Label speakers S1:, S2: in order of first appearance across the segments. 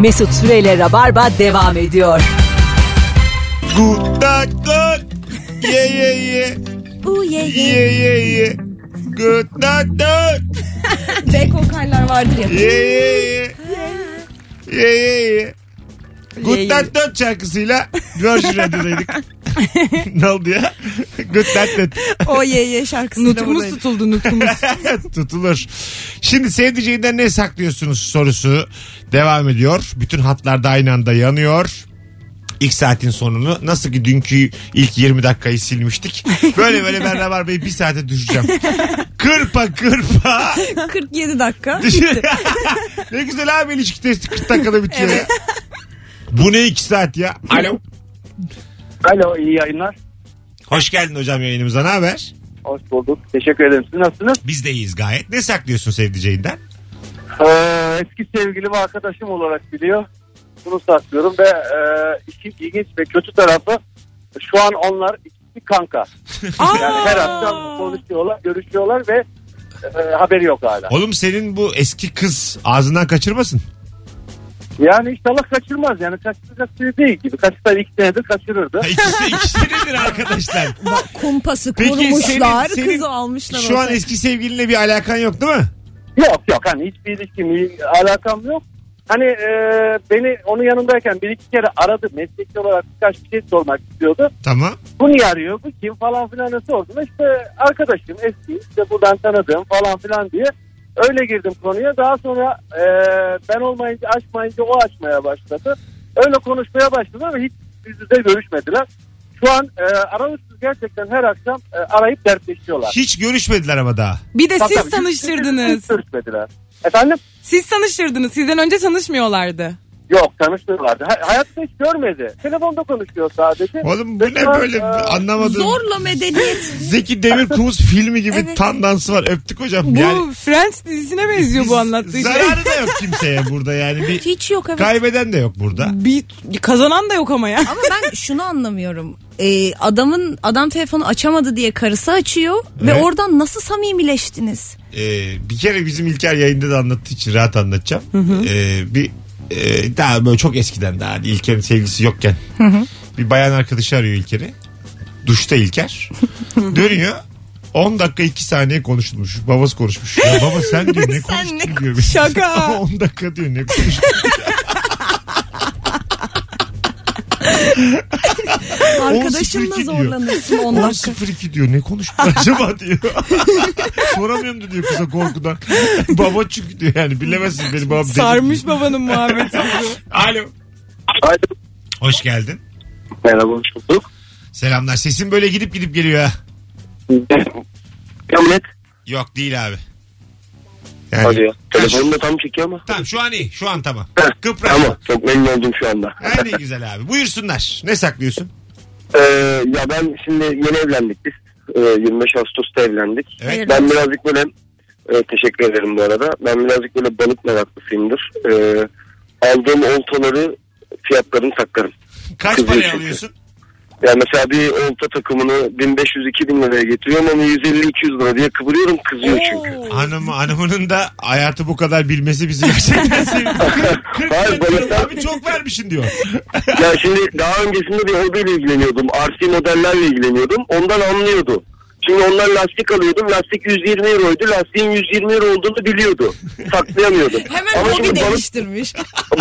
S1: Mesut Süreyle Rabarba devam ediyor.
S2: Good night good. Ye ye ye.
S3: U ye ye.
S2: Ye ye ye. Good night good.
S3: Back vokaller vardır ya.
S2: Ye ye ye. Ye ye ye. Good şarkısıyla Virgin Radio'daydık. ne oldu ya? Good night good.
S3: O ye ye şarkısıyla
S4: Nutumuz
S3: buradayım.
S4: tutuldu nutumuz.
S2: Tutulur. Şimdi sevdiceğinden ne saklıyorsunuz sorusu devam ediyor. Bütün hatlarda aynı anda yanıyor. İlk saatin sonunu nasıl ki dünkü ilk 20 dakikayı silmiştik. Böyle böyle ben Rabarba'yı bir saate düşeceğim. Kırpa kırpa.
S3: 47 dakika.
S2: ne güzel abi ilişki testi 40 dakikada bitiyor ya. Bu ne 2 saat ya? Alo.
S5: Alo iyi yayınlar.
S2: Hoş geldin hocam yayınımıza ne haber?
S5: Hoş bulduk. Teşekkür ederim. Siz nasılsınız?
S2: Biz de iyiyiz gayet. Ne saklıyorsun sevdiceğinden?
S5: Ee, eski sevgilim arkadaşım olarak biliyor. Bunu saklıyorum ve e, işin ilginç ve kötü tarafı şu an onlar ikisi kanka. yani her akşam konuşuyorlar, görüşüyorlar ve e, haberi yok hala.
S2: Oğlum senin bu eski kız ağzından kaçırmasın.
S5: Yani inşallah kaçırmaz yani kaçıracak şey değil gibi. Kaçırsa iki senedir kaçırırdı.
S2: Ha, İkisi, ikisi nedir arkadaşlar?
S3: Kumpası
S2: Peki
S3: kurmuşlar.
S2: senin- senin
S3: kızı almışlar.
S2: Şu an
S3: ortaya.
S2: eski sevgilinle bir alakan yok değil mi?
S5: Yok yok hani hiçbir ilişkim, alakam yok. Hani e, beni onun yanındayken bir iki kere aradı mesleki olarak birkaç bir şey sormak istiyordu.
S2: Tamam.
S5: Bu niye arıyor bu kim falan filan sordum. İşte arkadaşım eski işte buradan tanıdığım falan filan diye. Öyle girdim konuya daha sonra e, ben olmayınca açmayınca o açmaya başladı. Öyle konuşmaya başladı ama hiç yüz yüze görüşmediler. Şu an e, aralıksız gerçekten her akşam e, arayıp dertleşiyorlar.
S2: Hiç görüşmediler ama daha.
S4: Bir de
S5: Tabii
S4: siz
S5: tabii,
S4: tanıştırdınız.
S5: Hiç görüşmediler. Efendim?
S4: Siz tanıştırdınız. Sizden önce tanışmıyorlardı.
S5: Yok tanışmıyorlardı. Ha- hayatta hiç görmedi. Telefonda konuşuyor sadece.
S2: Oğlum bu ne böyle
S5: e,
S2: anlamadım.
S3: Zorla medeniyet.
S2: Zeki Demirkubuz filmi gibi
S3: Evet.
S2: tam dansı var. Öptük hocam.
S4: Bu
S2: Yani
S4: Friends dizisine benziyor bu anlattığı şey.
S2: zararı da yok kimseye burada yani. Bir
S3: Hiç yok evet.
S2: kaybeden de yok burada.
S4: Bir kazanan da yok ama ya.
S3: Ama ben şunu anlamıyorum. Ee, adamın adam telefonu açamadı diye karısı açıyor ve
S2: Evet.
S3: oradan nasıl samimileştiniz?
S2: Ee, bir kere bizim İlker yayında da anlattığı için rahat anlatacağım. Ee, bir e, daha böyle çok eskiden daha hani İlker'in sevgilisi yokken bir bayan arkadaşı arıyor İlker'i. Duşta İlker. Dönüyor. 10 dakika 2 saniye konuşulmuş. Babası konuşmuş. Ya baba sen diyor ne
S3: Sen
S2: konuştun
S3: ne
S2: diyor.
S4: Şaka.
S2: 10 dakika diyor ne konuştun.
S3: Arkadaşımla
S2: 10.02 diyor.
S3: zorlanırsın 10 dakika.
S2: 10.02 diyor ne konuştular acaba diyor. Soramıyorum da diyor kıza korkudan. Baba çünkü diyor yani bilemezsin benim babam. deli
S4: Sarmış babanın muhabbeti.
S2: Alo.
S5: Alo.
S2: Hoş geldin.
S5: Merhaba hoş bulduk.
S2: Selamlar. Sesin böyle gidip gidip geliyor ha. Yok değil abi. Yani,
S5: Hadi ya.
S2: Ha,
S5: Telefonum da tam çekiyor ama.
S2: Tamam şu an iyi. Şu an tamam.
S5: Heh,
S2: Kıpra.
S5: Tamam çok memnun oldum şu anda.
S2: Ha, ne güzel abi. Buyursunlar. Ne saklıyorsun?
S5: Ee, ya ben şimdi yeni evlendik biz. Ee, 25 Ağustos'ta evlendik.
S2: Evet.
S5: Ben birazcık böyle e, teşekkür ederim bu arada. Ben birazcık böyle balık meraklısıyımdır. Ee, aldığım oltaları fiyatlarını saklarım.
S2: Kaç
S5: Kızıyor
S2: paraya
S5: çünkü.
S2: alıyorsun?
S5: Yani mesela bir olta takımını 1500-2000 liraya getiriyorum ama 150-200 lira diye kıvırıyorum kızıyor çünkü.
S2: Hanımı, hanımının da hayatı bu kadar bilmesi bizi gerçekten sevdi. 40
S5: Hayır,
S2: lira abi çok vermişsin diyor.
S5: Ya şimdi daha öncesinde bir hobiyle ilgileniyordum. RC modellerle ilgileniyordum. Ondan anlıyordu. Şimdi onlar lastik alıyordum. Lastik 120 euroydu. Lastiğin 120 euro olduğunu biliyordu. Saklayamıyordum.
S3: Hemen
S5: Ama
S3: hobi
S5: şimdi balık,
S3: değiştirmiş.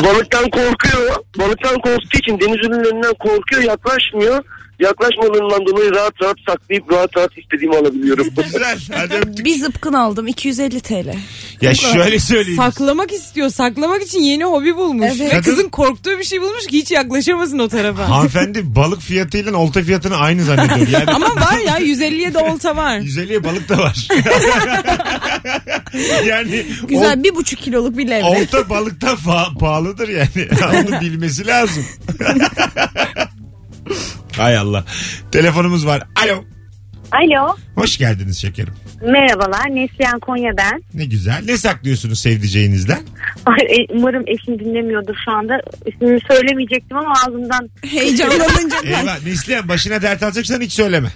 S5: balıktan korkuyor. Balıktan korktuğu için deniz ürünlerinden korkuyor. Yaklaşmıyor. Yaklaşmadığından dolayı rahat rahat saklayıp rahat rahat istediğimi alabiliyorum.
S2: Güzel. Hadi öptük.
S3: Bir zıpkın aldım 250 TL.
S2: Ya şöyle söyleyeyim.
S4: Saklamak istiyor. Saklamak için yeni hobi bulmuş.
S3: Evet.
S4: Ve kızın korktuğu bir şey bulmuş ki hiç yaklaşamasın o tarafa.
S2: Hanımefendi balık fiyatıyla olta fiyatını aynı zannediyor. Yani
S4: Ama var ya 150'ye de olta var.
S2: 150'ye balık da var. yani
S3: Güzel bir buçuk kiloluk bir
S2: ol-
S3: levrek.
S2: olta balıktan fa- pahalıdır yani. Onu bilmesi lazım. Hay Allah. Telefonumuz var. Alo.
S6: Alo.
S2: Hoş geldiniz şekerim.
S6: Merhabalar. Neslihan Konya ben.
S2: Ne güzel. Ne saklıyorsunuz sevdiceğinizden?
S6: Ay, e, umarım eşim dinlemiyordur şu anda. İsmini söylemeyecektim ama ağzımdan.
S3: Heyecanlanınca
S2: Eyvah Neslihan başına dert alacaksan hiç söyleme.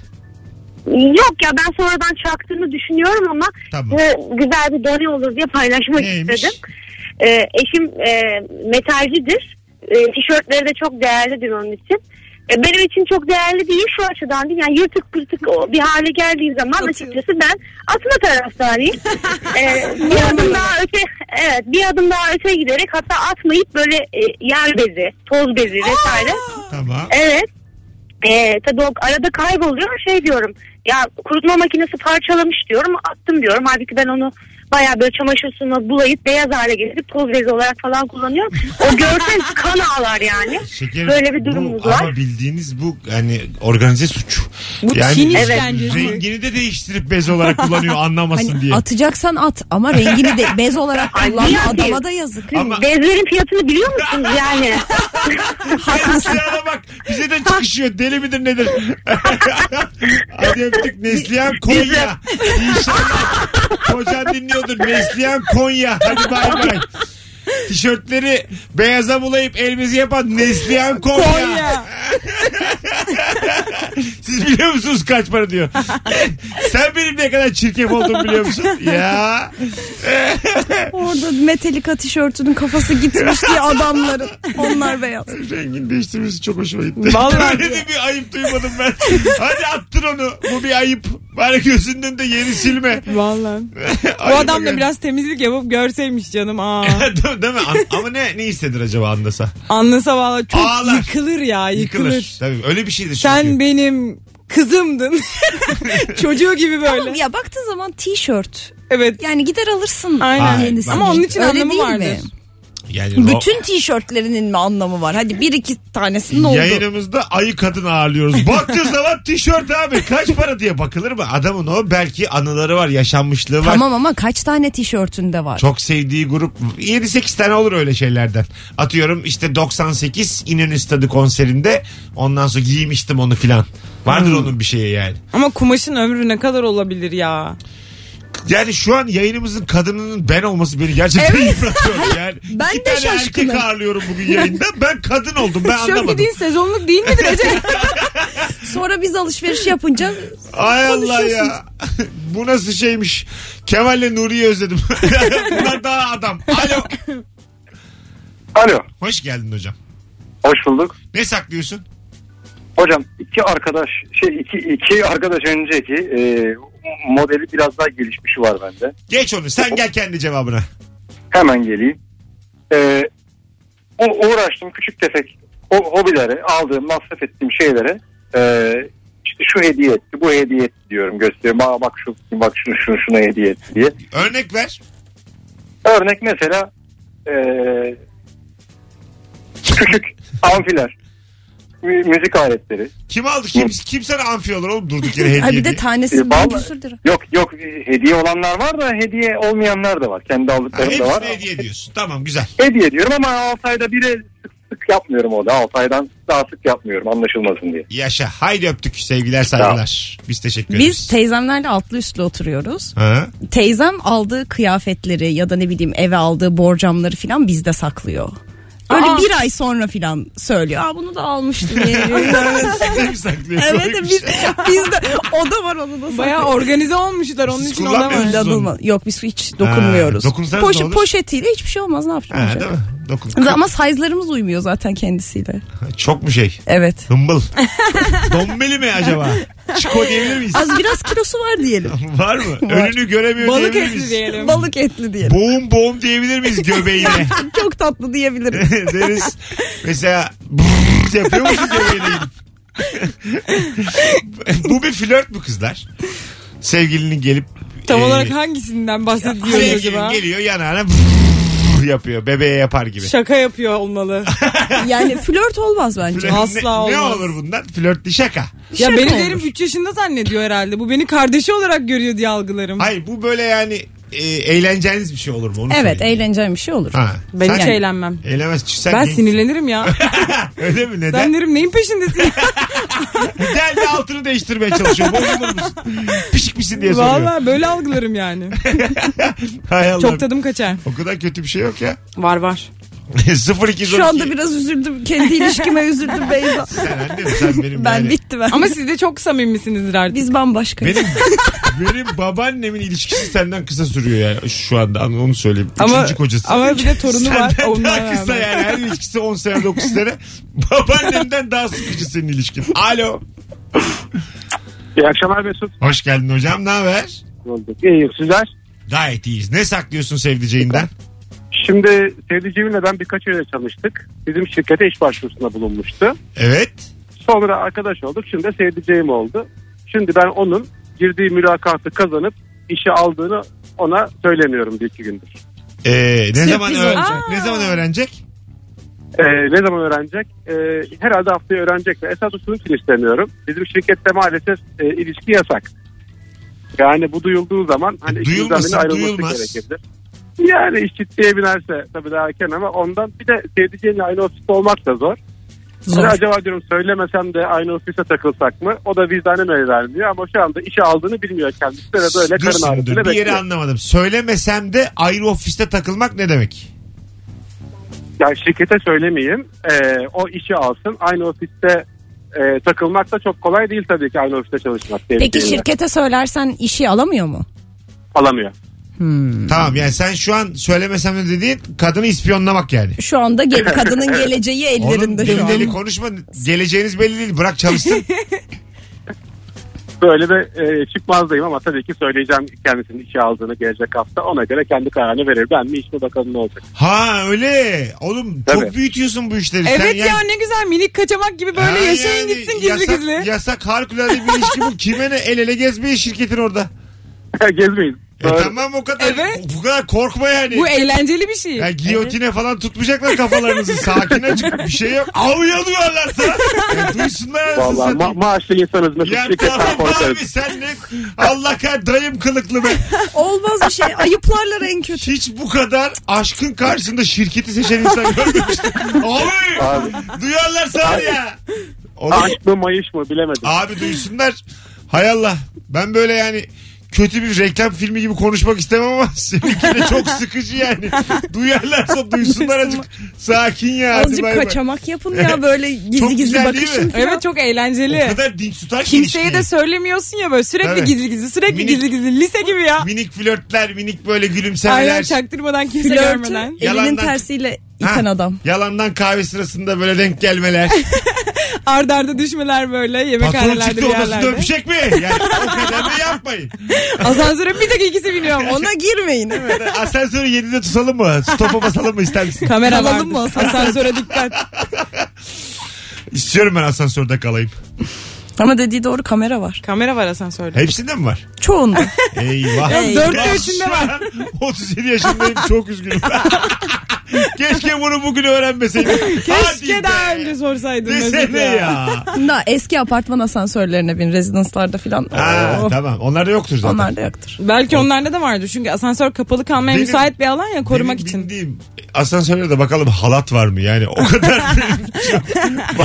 S6: Yok ya ben sonradan çaktığını düşünüyorum ama
S2: Tamam.
S6: e, güzel bir done olur diye paylaşmak
S2: Neymiş?
S6: istedim. E, eşim e, metalcidir. E, tişörtleri de çok değerlidir onun için. E, benim için çok değerli değil şu açıdan değil. Yani yırtık pırtık o bir hale geldiği zaman açıkçası ben atma taraftarıyım. e, bir adım daha öte evet bir adım daha öte giderek hatta atmayıp böyle e, yer bezi, toz bezi vesaire.
S2: Tamam.
S6: Evet. Ee, tabii o arada kayboluyor şey diyorum ya kurutma makinesi parçalamış diyorum attım diyorum halbuki ben onu bayağı böyle çamaşır suyuna bulayıp beyaz hale getirip toz bezi olarak falan kullanıyorum. O görsel kan ağlar yani.
S2: Şekerim,
S6: Böyle bir durumumuz
S2: bu,
S6: var.
S2: Ama bildiğiniz bu hani organize suç.
S4: Bu Çin
S6: Evet.
S4: işkencesi.
S2: Rengini de değiştirip bez olarak kullanıyor anlamasın
S3: Hani
S2: diye.
S3: atacaksan at ama rengini de bez olarak kullan. Adama da yazık.
S2: Ama-
S6: bezlerin fiyatını biliyor musunuz yani?
S2: Neslihan'a bak bize de çıkışıyor deli midir nedir? Hadi öptük Neslihan Konya. İnşallah kocan dinliyordur Neslihan Konya. Hadi bay bay. Tişörtleri beyaza bulayıp elimizi yapan Neslihan Konya.
S4: Konya.
S2: Siz biliyor musunuz kaç para diyor. Sen benim ne kadar çirkef olduğumu biliyor musun? Ya.
S3: Orada Metallica tişörtünün kafası gitmiş diye adamların. Onlar beyaz.
S2: Rengin değiştirmesi çok hoşuma gitti.
S4: Vallahi.
S2: Böyle de bir ayıp duymadım ben. Hadi attır onu. Bu bir ayıp. Bari gözünden de yeni silme.
S4: Vallahi. Bu adam da biraz temizlik yapıp görseymiş canım. Aa.
S2: Değil mi? An- Ama ne ne hisseder acaba anlasa?
S4: Anlasa valla çok
S2: Ağlar.
S4: yıkılır ya yıkılır.
S2: Yıkılır. Tabii öyle bir şeydir çünkü.
S4: Sen benim kızımdın. Çocuğu gibi böyle.
S3: Oğlum ya baktığın zaman tişört.
S4: Evet.
S3: Yani gider alırsın
S4: Aynen. Ama onun için
S3: Öyle
S4: anlamı
S3: değil
S4: vardır.
S3: mi?
S2: Yani ro-
S3: Bütün tişörtlerinin mi anlamı var? Hadi bir iki tanesinin oldu.
S2: Yayınımızda ayı kadın ağırlıyoruz. Baktığı zaman tişört abi kaç para diye bakılır mı? Adamın o belki anıları var, yaşanmışlığı var.
S3: Tamam ama kaç tane tişörtünde var?
S2: Çok sevdiği grup 7-8 tane olur öyle şeylerden. Atıyorum işte 98 İnönü Stadı konserinde ondan sonra giymiştim onu filan. Vardır onun bir şeyi yani.
S4: Ama kumaşın ömrü ne kadar olabilir ya?
S2: Yani şu an yayınımızın kadınının ben olması beni gerçekten yıpratıyor. Yani
S3: Ben
S2: iki
S3: de
S2: tane
S3: şaşkınım.
S2: erkek ağırlıyorum bugün yayında. Ben kadın oldum ben
S4: Şöyle
S2: anlamadım.
S4: değil sezonluk değil midir Ece?
S3: Sonra biz alışveriş yapınca
S2: Ay Allah ya. Bu nasıl şeymiş. Kemal'le Nuri'yi özledim. Bunlar daha adam. Alo.
S5: Alo.
S2: Hoş geldin hocam.
S5: Hoş bulduk.
S2: Ne saklıyorsun?
S5: Hocam iki arkadaş şey iki, iki arkadaş önceki e, modeli biraz daha gelişmişi var bende.
S2: Geç onu. Sen gel kendi cevabına.
S5: Hemen geleyim. E, o, uğraştım küçük tefek o, hobilere aldığım masraf ettiğim şeylere e, işte şu hediye etti bu hediye etti diyorum gösteriyorum. Aa, bak şu bak şunu şunu şuna hediye etti diye.
S2: Örnek ver.
S5: Örnek mesela e, küçük amfiler mü- müzik aletleri
S2: Kim aldı? Kim, kim sana amfi olur oğlum durduk yere hediye
S3: bir
S2: diye?
S3: de tanesi bin
S5: vallahi-
S3: küsür lira.
S5: Yok yok hediye olanlar var da hediye olmayanlar da var. Kendi
S2: Ha,
S5: aldıklarım da var.
S2: hediye ediyorsun. Tamam güzel.
S5: Hediye diyorum ama 6 ayda bire sık sık yapmıyorum o da. 6 aydan daha sık yapmıyorum anlaşılmasın diye.
S2: Yaşa. Haydi öptük. Sevgiler saygılar. Biz teşekkür ederiz.
S3: Biz teyzemlerle altlı üstlü oturuyoruz.
S2: Ha?
S3: Teyzem aldığı kıyafetleri ya da ne bileyim eve aldığı borcamları filan bizde saklıyor. Öyle
S4: Aa.
S3: bir ay sonra filan söylüyor. Aa bunu da almıştım evet biz,
S2: şey.
S3: bizde o da var onu da
S4: Bayağı
S3: saklıyor.
S4: organize olmuşlar onun
S2: Siz
S4: için o da.
S3: Yok biz hiç dokunmuyoruz.
S2: Ha, dokunsanız ne olur?
S3: Poşetiyle hiçbir şey olmaz ne yapacağım?
S2: Ha, değil mi? Dokun.
S3: Ama size'larımız uymuyor zaten kendisiyle.
S2: Çok mu şey?
S3: Evet.
S2: Hımbıl. Dombeli mi acaba? Çiko diyebilir miyiz?
S3: Az biraz kilosu var diyelim.
S2: Var mı? Önünü göremiyor
S4: Balık
S2: diyebilir
S4: etli
S2: miyiz?
S4: diyelim.
S3: Balık etli diyelim.
S2: Boğum boğum diyebilir miyiz göbeğine?
S3: Çok tatlı diyebiliriz.
S2: Deriz. Mesela yapıyor musun göbeğine gidip? Bu bir flört mü kızlar? Sevgilinin gelip
S4: Tam
S2: e,
S4: olarak hangisinden bahsediyoruz
S2: sevgilin
S4: acaba?
S2: geliyor yanağına yapıyor. Bebeğe yapar gibi.
S4: Şaka yapıyor olmalı.
S3: Yani flört olmaz bence.
S2: Flört-
S4: Asla
S2: ne, ne
S4: olmaz.
S2: olur bundan? Flörtlü şaka.
S4: ya
S3: Şaka
S4: beni
S3: olur.
S4: derim 3 yaşında zannediyor herhalde. Bu beni kardeşi olarak görüyor diye algılarım.
S2: Hayır bu böyle yani e, eğleneceğiniz bir şey olur mu? Onu
S3: Evet
S2: söyleyeyim.
S3: eğleneceğim bir şey olur.
S2: Ha.
S4: Ben
S2: Sen
S4: hiç eğlenmem.
S2: Eğlenmez. Sen
S4: Ben sinirlenirim ya.
S2: Öyle mi? Neden?
S4: ben derim neyin peşindesin?
S2: Gel de altını değiştirmeye çalışıyor. Bozulur musun? Pişik misin diye soruyor.
S4: Valla böyle algılarım yani.
S2: Hay Allah.
S4: Çok tadım kaçar.
S2: O kadar kötü bir şey yok ya.
S4: Var var.
S2: 0212.
S3: Şu anda biraz üzüldüm. Kendi ilişkime üzüldüm Beyza.
S2: Sen annem sen benim
S3: Ben
S2: yani.
S3: bitti ben.
S4: Ama siz de çok samimisinizdir artık.
S3: biz bambaşkayız.
S2: Benim benim babaannemin ilişkisi senden kısa sürüyor yani şu anda onu söyleyeyim.
S4: ama,
S2: Üçüncü kocası.
S4: ama bir de torunu var.
S2: Senden daha kısa
S4: rağmen.
S2: yani her ilişkisi 10 sene 9 sene. Babaannemden daha sıkıcı senin ilişkin. Alo.
S5: İyi akşamlar Mesut.
S2: Hoş geldin hocam ne haber?
S5: İyiyim sizler.
S2: Gayet iyiyiz. Ne saklıyorsun sevdiceğinden?
S5: Şimdi sevdiceğimle ben birkaç öyle çalıştık. Bizim şirkete iş başvurusunda bulunmuştu.
S2: Evet.
S5: Sonra arkadaş olduk. Şimdi de sevdiceğim oldu. Şimdi ben onun girdiği mülakatı kazanıp işe aldığını ona söylemiyorum bir iki gündür.
S2: Ee, ne zaman
S3: olacak.
S2: öğrenecek? Ne zaman öğrenecek?
S5: Ee, ne zaman öğrenecek? Ee, herhalde haftaya öğrenecek. Ve esas için istemiyorum. Bizim şirkette maalesef e, ilişki yasak. Yani bu duyulduğu zaman hani
S2: Duyulmasın,
S5: ikimizden birinin ayrılması
S2: duyulmaz.
S5: gerekebilir. Yani iş ciddiye binerse tabii daha erken ama ondan bir de sevdiceğinle aynı ofiste olmak da zor.
S3: Zor.
S5: Yani acaba diyorum söylemesem de aynı ofise takılsak mı? O da vicdanım el vermiyor ama şu anda işe aldığını bilmiyor kendisi. Ve böyle
S2: Dur
S5: karın
S2: şimdi, dur.
S5: ağrısıyla
S2: Bir yeri
S5: bekliyor.
S2: anlamadım. Söylemesem de ayrı ofiste takılmak ne demek?
S5: Yani şirkete söylemeyeyim. Ee, o işi alsın. Aynı ofiste e, takılmak da çok kolay değil tabii ki aynı ofiste çalışmak.
S3: Peki
S5: sevdiceğinle.
S3: şirkete söylersen işi alamıyor mu?
S5: Alamıyor.
S2: Tamam yani sen şu an söylemesem de dediğin kadını ispiyonlamak yani.
S3: Şu anda gel kadının geleceği
S2: Onun
S3: ellerinde şu
S2: deli deli
S3: an.
S2: konuşma. Geleceğiniz belli değil. Bırak çalışsın.
S5: Böyle de e, çıkmazdayım ama tabii ki söyleyeceğim kendisinin işe aldığını gelecek hafta. Ona göre kendi kararını verir. Ben mi iş mi bakalım ne olacak.
S2: ha öyle. Oğlum çok
S5: Tabii.
S2: büyütüyorsun bu işleri.
S4: Evet
S2: Sen
S4: ya
S2: yani-
S4: ne güzel minik kaçamak gibi böyle
S2: Ha,
S4: yaşayın
S2: yani
S4: gitsin gizli
S2: yasak,
S4: gizli.
S2: Yasak harikulade bir ilişki bu. Kime ne el ele gezmeye şirketin orada.
S5: Gezmeyin.
S2: E
S5: Doğru.
S2: tamam o kadar.
S4: Evet.
S2: Bu kadar korkma yani.
S4: Bu eğlenceli bir şey.
S2: Ya giyotine falan tutmayacaklar kafalarınızı. Sakin açık bir şey yok. Av yanıyorlarsa. E, duysunlar anasını
S5: Vallahi
S2: satayım.
S5: ma- maaşlı insanız.
S2: Ya
S5: şirketten
S2: tamam
S5: korkarız.
S2: abi sen ne Allah kah dayım kılıklı be.
S3: Olmaz bir şey. Ayıplarlar en kötü.
S2: Hiç bu kadar aşkın karşısında şirketi seçen insan görmemiştim. Abi,
S5: Abi.
S2: duyarlarsa var ya. Oğlum,
S5: Aşk mı mayış mı bilemedim.
S2: abi duysunlar. Hay Allah. Ben böyle yani kötü bir reklam filmi gibi konuşmak istemem ama seninki de çok sıkıcı yani. Duyarlarsa duysunlar azıcık. Sakin ya. hadi
S3: Azıcık
S2: bay bay.
S3: kaçamak yapın ya böyle gizli
S2: Çok
S3: gizli
S2: güzel değil
S3: bakışın.
S2: mi?
S4: Evet çok eğlenceli.
S2: O kadar dinç tutar ki
S4: Kimseye
S2: ilişkiyi.
S4: de söylemiyorsun ya böyle sürekli
S2: Tabii.
S4: gizli gizli sürekli
S2: Minik-
S4: gizli gizli lise gibi ya.
S2: Minik flörtler, minik böyle gülümsemeler.
S4: Aynen çaktırmadan kimse
S3: Flörtü
S4: görmeden.
S3: elinin
S2: Yalandan-
S3: tersiyle
S2: Ha,
S3: iten adam.
S2: Yalandan kahve sırasında böyle denk gelmeler.
S4: Arda arda düşmeler böyle
S2: Patron
S4: yemekhanelerde
S2: çıktı
S4: bir
S2: odasında
S4: yerlerde.
S2: öpecek mi? Yani o kadar da yapmayın.
S4: Asansöre bir dakika ikisi biniyor
S3: Ona girmeyin. Evet.
S2: Asansörü 7'de tutalım mı? Stopa basalım mı ister misin?
S4: Kamera
S3: Kalalım
S4: vardır.
S3: mı asansörde?
S4: Asansöre dikkat.
S2: İstiyorum ben asansörde kalayım.
S3: Ama dediği doğru kamera var.
S4: Kamera var asansörde.
S2: Hepsinde mi var?
S3: Çoğunda.
S2: Eyvah.
S3: Yok,
S4: dörtte
S2: Ben
S4: üçünde
S2: şu
S4: var.
S2: an 37 yaşındayım çok üzgünüm. Keşke bunu bugün öğrenmeseydim. Hadi
S4: Keşke
S2: be.
S4: daha önce sorsaydın
S2: Desene
S4: ya.
S2: ya.
S3: Daha eski apartman asansörlerine bin rezidanslarda filan.
S2: Ha,
S3: Oo,
S2: tamam onlarda yoktur zaten.
S3: Onlar da yoktur.
S4: Belki onlarda da vardır çünkü asansör kapalı kalmaya
S2: Benim-
S4: müsait bir alan ya korumak
S2: Benim
S4: için.
S2: bindiğim asansörde bakalım halat var mı? Yani o kadar çok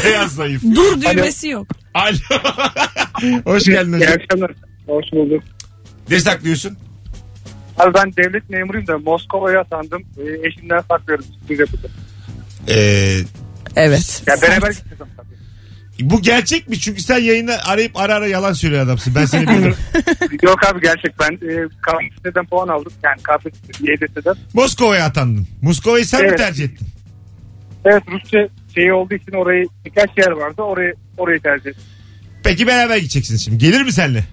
S2: bayağı zayıf.
S3: Dur düğmesi yok.
S2: Alo. Hoş geldin
S5: İyi
S2: hocam.
S5: akşamlar. Hoş bulduk.
S2: Ne saklıyorsun?
S5: Abi ben devlet memuruyum da Moskova'ya atandım. Ee, eşimden saklıyorum. yapacağım.
S2: Ee,
S3: Evet.
S5: Ya beraber gideceğiz tabii.
S2: bu gerçek mi? Çünkü sen yayında arayıp ara ara yalan söylüyor adamsın. Ben seni bilirim.
S5: Yok abi gerçek ben e, KPSS'den puan aldım. Yani KPSS, YDS'den.
S2: Moskova'ya atandın. Moskova'yı sen mi
S5: Evet.
S2: tercih ettin?
S5: Evet Rusça şeyi olduğu için orayı birkaç yer vardı. Orayı orayı tercih ettim.
S2: Peki beraber gideceksiniz şimdi. Gelir mi seninle?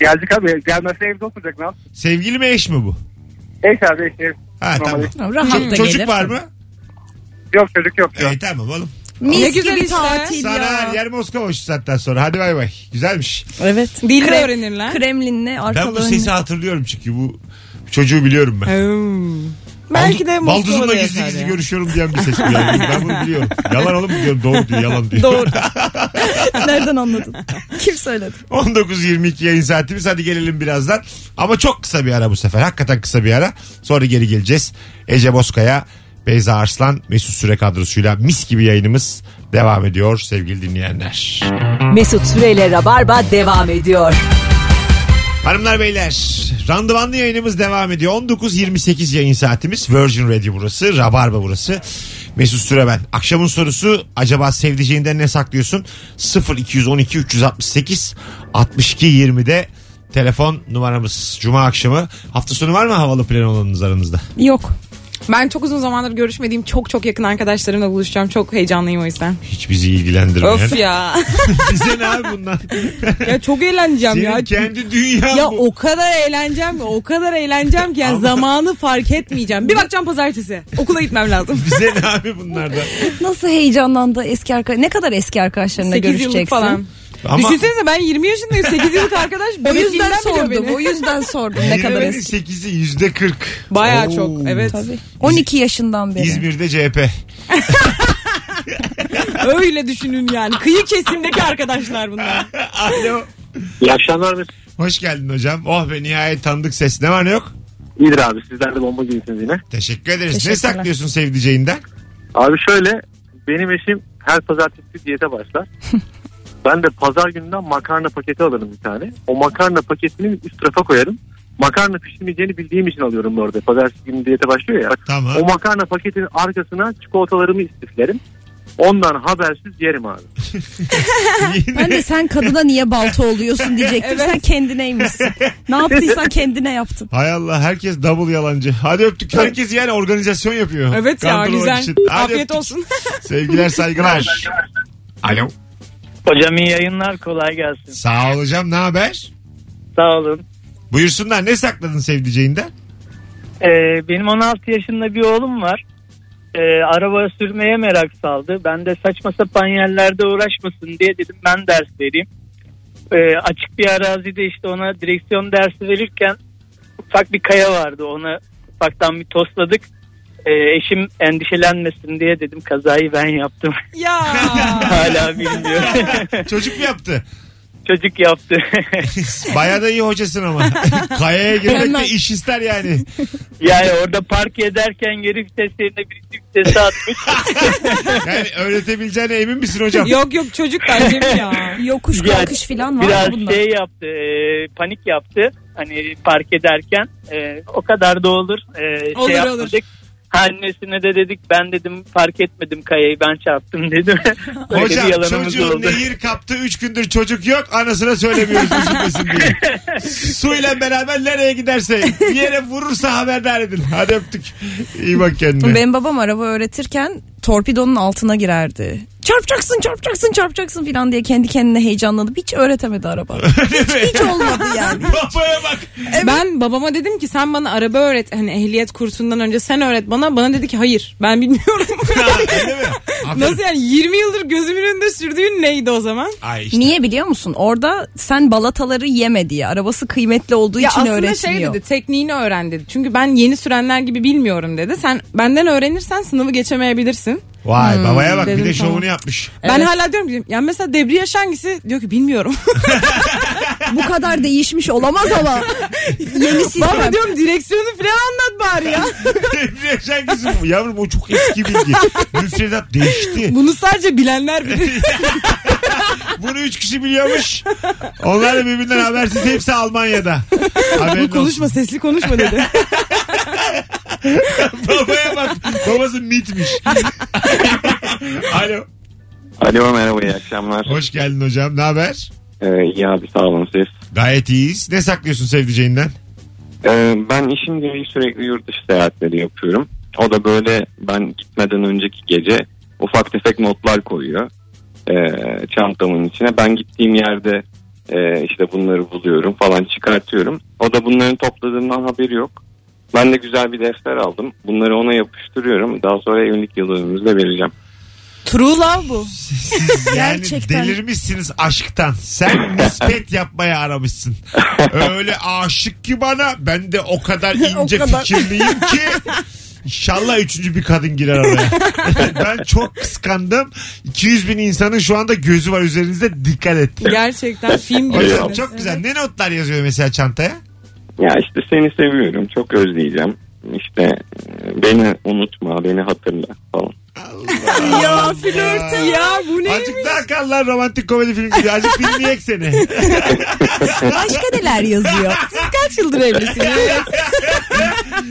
S5: Geldik abi. Gelmezse evde oturacak ne yapsın?
S2: Sevgili mi eş mi bu?
S5: Eş abi eş. eş.
S2: Ha
S5: Normalde.
S2: tamam.
S3: Rahat
S2: Ço-
S3: da
S2: çocuk
S3: gelir.
S2: var mı?
S5: Yok çocuk yok. yok.
S2: Evet tamam oğlum.
S3: Mis
S4: Ne güzel
S3: gibi
S4: işte.
S3: tatil
S2: Sana her
S3: ya.
S2: yer Moskova şu saatten sonra. Hadi bay bay. Güzelmiş.
S3: Evet.
S4: Dil de
S3: Krem-
S4: öğrenirler.
S3: Kremlin'le
S2: Ben bu
S3: arkalı
S2: sesi hatırlıyorum çünkü bu çocuğu biliyorum ben.
S4: Hmm. Belki de Moskova'da
S2: gizli
S4: yaşar
S2: gizli
S4: ya.
S2: görüşüyorum diyen bir ses bu yani. Ben bunu biliyorum. Yalan oğlum diyorum doğru diyor yalan diyor.
S3: Doğru. Nereden anladın? Kim söyledi?
S2: 19.22 yayın saatimiz hadi gelelim birazdan. Ama çok kısa bir ara bu sefer. Hakikaten kısa bir ara. Sonra geri geleceğiz. Ece Bozkaya, Beyza Arslan, Mesut Süre kadrosuyla mis gibi yayınımız devam ediyor sevgili dinleyenler.
S1: Mesut Süreyle Rabarba devam ediyor.
S2: Hanımlar beyler randıvanlı yayınımız devam ediyor. 19.28 yayın saatimiz Virgin Radio burası. Rabarba burası. Mesut Süre ben. Akşamın sorusu acaba sevdiceğinden ne saklıyorsun? 0212 368 62 20'de telefon numaramız. Cuma akşamı. Hafta sonu var mı havalı plan olanınız aranızda?
S4: Yok. Ben çok uzun zamandır görüşmediğim çok çok yakın arkadaşlarımla buluşacağım. Çok heyecanlıyım o yüzden.
S2: Hiç bizi ilgilendirmeyen.
S4: Of ya.
S2: Bize ne abi bundan?
S4: ya çok eğleneceğim
S2: Senin
S4: ya.
S2: kendi dünyan
S4: Ya
S2: bu.
S4: o kadar eğleneceğim ki o kadar eğleneceğim ki yani
S2: Ama-
S4: zamanı fark etmeyeceğim. Bir bakacağım pazartesi. Okula gitmem lazım.
S2: Bize ne abi bunlardan?
S3: Nasıl heyecanlandı eski arkadaş ne kadar eski arkadaşlarına
S4: 8 yıllık
S3: görüşeceksin?
S4: falan.
S2: Ama
S4: Düşünsenize ben 20 yaşındayım. 8 yıllık arkadaş.
S3: O yüzden
S4: bebekliğimden biliyor
S3: sordum.
S4: beni.
S3: O yüzden sordum ne kadar eski.
S2: 8'i yüzde 40.
S4: Baya
S2: Oo.
S4: çok evet.
S3: Tabii. 12 yaşından beri.
S2: İzmir'de CHP.
S4: Öyle düşünün yani. Kıyı kesimdeki arkadaşlar bunlar.
S2: Alo.
S5: İyi akşamlar Mesut.
S2: Hoş geldin hocam. Oh be nihayet tanıdık ses. Ne var ne yok?
S5: İyidir abi sizler de bomba gibisiniz yine.
S2: Teşekkür ederiz. Ne
S3: Teşekkürler.
S2: saklıyorsun sevdiceğinden?
S5: Abi şöyle benim eşim her pazartesi diyete başlar. Ben de pazar gününden makarna paketi alırım bir tane. O makarna paketini üst tarafa koyarım. Makarna pişirmeyeceğini bildiğim için alıyorum orada. Pazartesi günü diyete başlıyor ya.
S2: Tamam.
S5: O makarna paketinin arkasına çikolatalarımı istiflerim. Ondan habersiz yerim abi.
S3: Ben de sen kadına niye balta oluyorsun diyecektim.
S4: Evet.
S3: Sen kendineymişsin. Ne yaptıysan kendine yaptın.
S2: Hay Allah herkes double yalancı. Hadi öptük. Herkes yani organizasyon yapıyor.
S4: Evet ya
S2: Kandırmak
S4: güzel.
S2: için. Hadi
S4: Afiyet
S2: öptük.
S4: olsun.
S2: Sevgiler saygılar. Alo.
S7: Hocam iyi yayınlar kolay gelsin.
S2: Sağ ol hocam ne haber?
S7: Sağ olun.
S2: Buyursunlar ne sakladın sevdiceğinden?
S7: Ee, benim 16 yaşında bir oğlum var. Ee, araba sürmeye merak saldı. Ben de saçma sapan yerlerde uğraşmasın diye dedim ben ders vereyim. Ee, açık bir arazide işte ona direksiyon dersi verirken ufak bir kaya vardı. Ona ufaktan bir tosladık. Ee, eşim endişelenmesin diye dedim kazayı ben yaptım.
S4: ya.
S7: Hala bilmiyor.
S2: Çocuk mu yaptı?
S7: Çocuk yaptı.
S2: Baya da iyi hocasın ama. Kayaya girmek de iş ister yani.
S7: yani orada park ederken geri vites yerine birinci vitese atmış.
S2: Yani öğretebileceğine emin misin hocam?
S4: Yok yok çocuk bence mi ya?
S3: Yokuş
S7: Yani
S3: kalkış falan var
S7: Biraz
S3: mı bunda?
S7: şey yaptı, e, panik yaptı. Hani park ederken e, o kadar da olur. E,
S4: Olur,
S7: şey
S4: olur.
S7: Annesine de dedik ben dedim fark etmedim kayayı ben çarptım dedim. Öyle
S2: Hocam
S7: bir yalanımız
S2: çocuğun
S7: oldu.
S2: nehir kaptı 3 gündür çocuk yok anasına söylemiyoruz üzülmesin diye. Suyla beraber nereye giderse bir yere vurursa haberdar edin. Hadi öptük. İyi bak kendine.
S3: Benim babam araba öğretirken torpidonun altına girerdi. Çarpacaksın çarpacaksın çarpacaksın falan diye kendi kendine heyecanlanıp hiç öğretemedi araba. hiç, hiç olmadı yani.
S2: Babaya bak.
S4: Ben babama dedim ki sen bana araba öğret. Hani ehliyet kursundan önce sen öğret bana. Bana dedi ki hayır ben bilmiyorum. Nasıl yani 20 yıldır gözümün önünde sürdüğün neydi o zaman?
S2: Ay işte.
S3: Niye biliyor musun? Orada sen balataları yeme diye. Arabası kıymetli olduğu
S4: Ya
S3: için
S4: aslında
S3: öğretmiyor.
S4: şey dedi tekniğini öğren dedi. Çünkü ben yeni sürenler gibi bilmiyorum dedi. Sen benden öğrenirsen sınavı geçemeyebilirsin.
S2: Vay babaya bak bir
S4: dedim,
S2: de
S4: tamam.
S2: şovunu yapmış.
S4: Ben hala diyorum ki yani mesela debriyaj hangisi? Diyor ki bilmiyorum.
S3: Bu kadar değişmiş olamaz ama. Yeni sistem.
S4: Baba diyorum direksiyonu falan anlat bari ya.
S2: Debriyaj hangisi bu? Yavrum o çok eski bilgi. Müfredat değişti.
S4: Bunu sadece bilenler bilir.
S2: Bunu üç kişi biliyormuş. Onlar da birbirinden habersiz. Hepsi Almanya'da. Haberin
S4: Bu konuşma
S2: olsun.
S4: sesli konuşma dedi.
S2: Babaya bak. Babası mitmiş. Alo.
S8: Alo merhaba iyi akşamlar.
S2: Hoş geldin hocam. Ne haber?
S8: Ee, iyi abi sağ olun siz.
S2: Gayet iyiyiz. Ne saklıyorsun sevdiceğinden?
S8: Ee, ben işim gereği sürekli yurt dışı seyahatleri yapıyorum. O da böyle ben gitmeden önceki gece ufak tefek notlar koyuyor ee, çantamın içine. Ben gittiğim yerde e, işte bunları buluyorum falan çıkartıyorum. O da bunların topladığından haberi yok. Ben de güzel bir defter aldım. Bunları ona yapıştırıyorum. Daha sonra evlilik yıl dönümümüzde vereceğim.
S4: True love bu.
S2: Siz yani
S3: Gerçekten.
S2: delirmişsiniz aşktan. Sen nispet yapmaya aramışsın. Öyle aşık ki bana ben de o kadar ince
S3: kadar.
S2: fikirliyim ki İnşallah üçüncü bir kadın girer araya. ben çok kıskandım. 200 bin insanın şu anda gözü var üzerinizde dikkat et.
S4: Gerçekten film gibi.
S2: Hocam çok güzel. Ne notlar yazıyor mesela çantaya?
S8: Ya işte seni seviyorum. Çok özleyeceğim. İşte e, beni unutma, beni hatırla falan.
S2: Allah
S4: ya flört ya bu ne?
S2: Azıcık daha kal lan romantik komedi filmi gibi. Azıcık dinleyek seni.
S3: Başka neler yazıyor?
S4: Kaç yıldır evlisiniz?